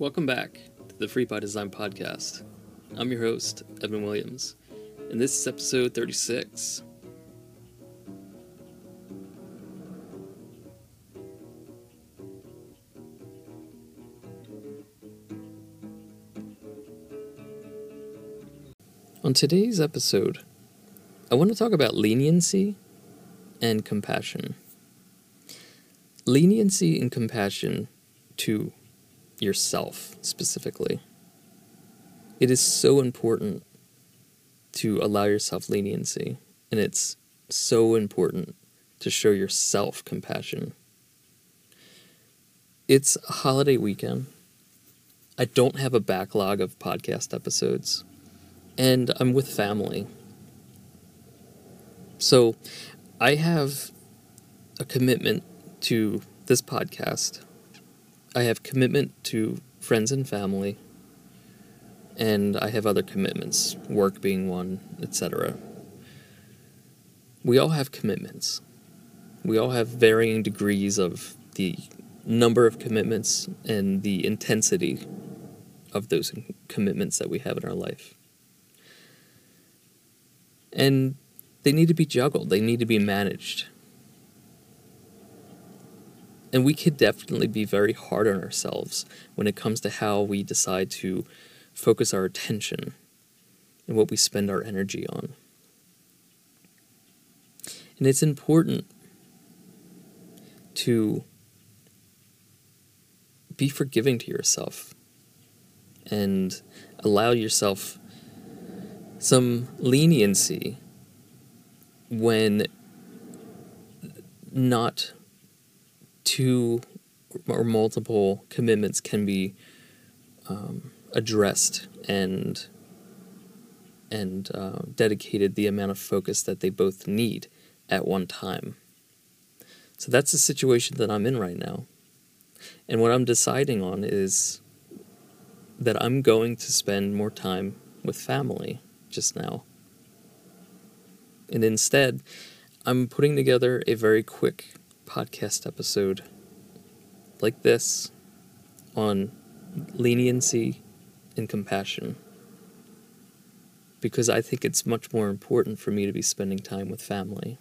Welcome back to the Free by Design podcast. I'm your host, Evan Williams, and this is episode 36. On today's episode, I want to talk about leniency and compassion. Leniency and compassion to yourself specifically. It is so important to allow yourself leniency, and it's so important to show yourself compassion. It's a holiday weekend. I don't have a backlog of podcast episodes, and I'm with family. So I have a commitment to this podcast I have commitment to friends and family, and I have other commitments, work being one, etc. We all have commitments. We all have varying degrees of the number of commitments and the intensity of those commitments that we have in our life. And they need to be juggled, they need to be managed and we could definitely be very hard on ourselves when it comes to how we decide to focus our attention and what we spend our energy on. And it's important to be forgiving to yourself and allow yourself some leniency when not two or multiple commitments can be um, addressed and and uh, dedicated the amount of focus that they both need at one time. So that's the situation that I'm in right now. And what I'm deciding on is that I'm going to spend more time with family just now. And instead, I'm putting together a very quick podcast episode like this on leniency and compassion because I think it's much more important for me to be spending time with family.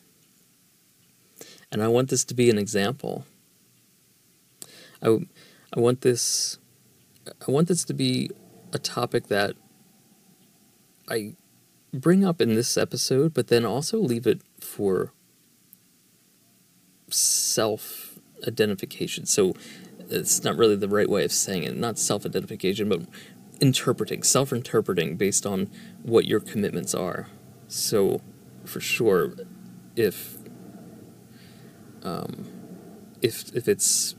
And I want this to be an example. I, I want this I want this to be a topic that I bring up in this episode, but then also leave it for self identification. So it's not really the right way of saying it, not self identification, but interpreting, self interpreting based on what your commitments are. So for sure, if um, if if it's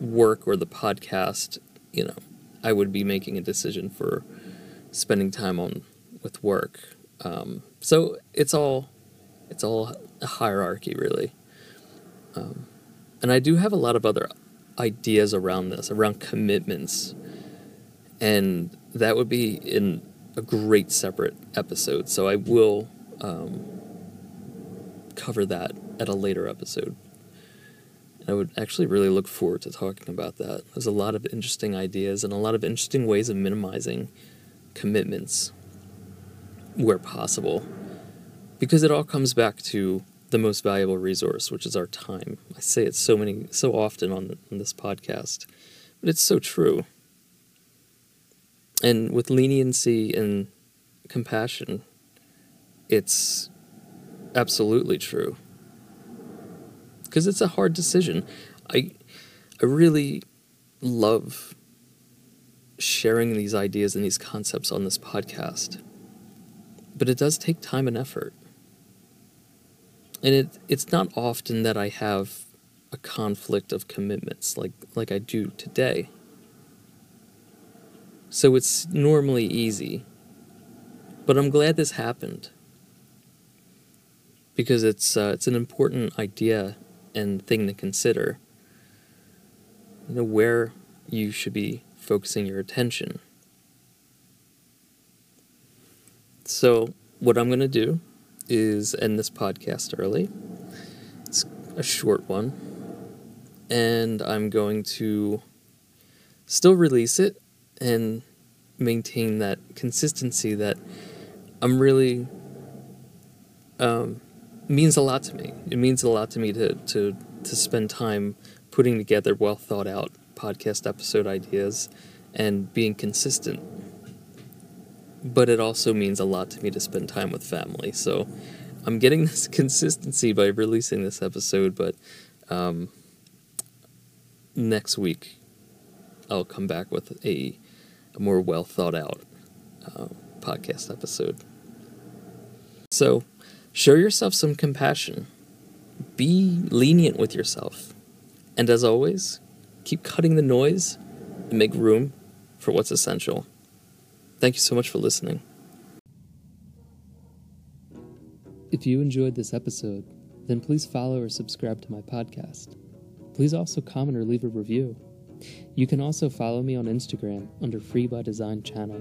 work or the podcast, you know, I would be making a decision for spending time on with work. Um, so it's all it's all a hierarchy, really. Um, and I do have a lot of other ideas around this, around commitments. And that would be in a great separate episode. So I will um, cover that at a later episode. I would actually really look forward to talking about that. There's a lot of interesting ideas and a lot of interesting ways of minimizing commitments where possible. Because it all comes back to the most valuable resource, which is our time. I say it so many, so often on, on this podcast, but it's so true. And with leniency and compassion, it's absolutely true. Because it's a hard decision. I, I really love sharing these ideas and these concepts on this podcast. But it does take time and effort and it it's not often that I have a conflict of commitments like like I do today. So it's normally easy. But I'm glad this happened because it's uh, it's an important idea and thing to consider. You know where you should be focusing your attention. So what I'm going to do is end this podcast early. It's a short one. And I'm going to still release it and maintain that consistency that I'm really um, means a lot to me. It means a lot to me to to to spend time putting together well thought out podcast episode ideas and being consistent. But it also means a lot to me to spend time with family. So I'm getting this consistency by releasing this episode, but um, next week I'll come back with a, a more well thought out uh, podcast episode. So show yourself some compassion, be lenient with yourself, and as always, keep cutting the noise and make room for what's essential. Thank you so much for listening. If you enjoyed this episode, then please follow or subscribe to my podcast. Please also comment or leave a review. You can also follow me on Instagram under Free by Design channel.